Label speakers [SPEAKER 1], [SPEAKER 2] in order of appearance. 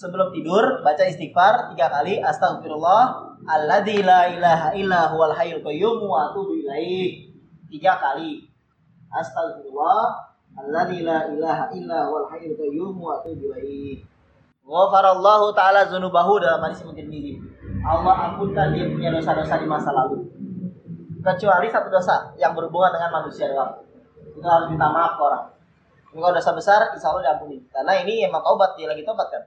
[SPEAKER 1] sebelum tidur baca istighfar tiga kali astagfirullah alladzi la ilaha illa huwal hayyul qayyum wa atubu ilaih. Tiga kali. Astagfirullah alladzi la ilaha illa huwal hayyul qayyum wa atubu ilaih. Ghafarallahu taala dzunubahu dalam hadis mungkin ini Allah ampunkan dia punya dosa-dosa di masa lalu. Kecuali satu dosa yang berhubungan dengan manusia doang. Itu harus minta maaf ke orang. Kalau dosa besar insya Allah diampuni. Karena ini emang taubat dia lagi taubat kan?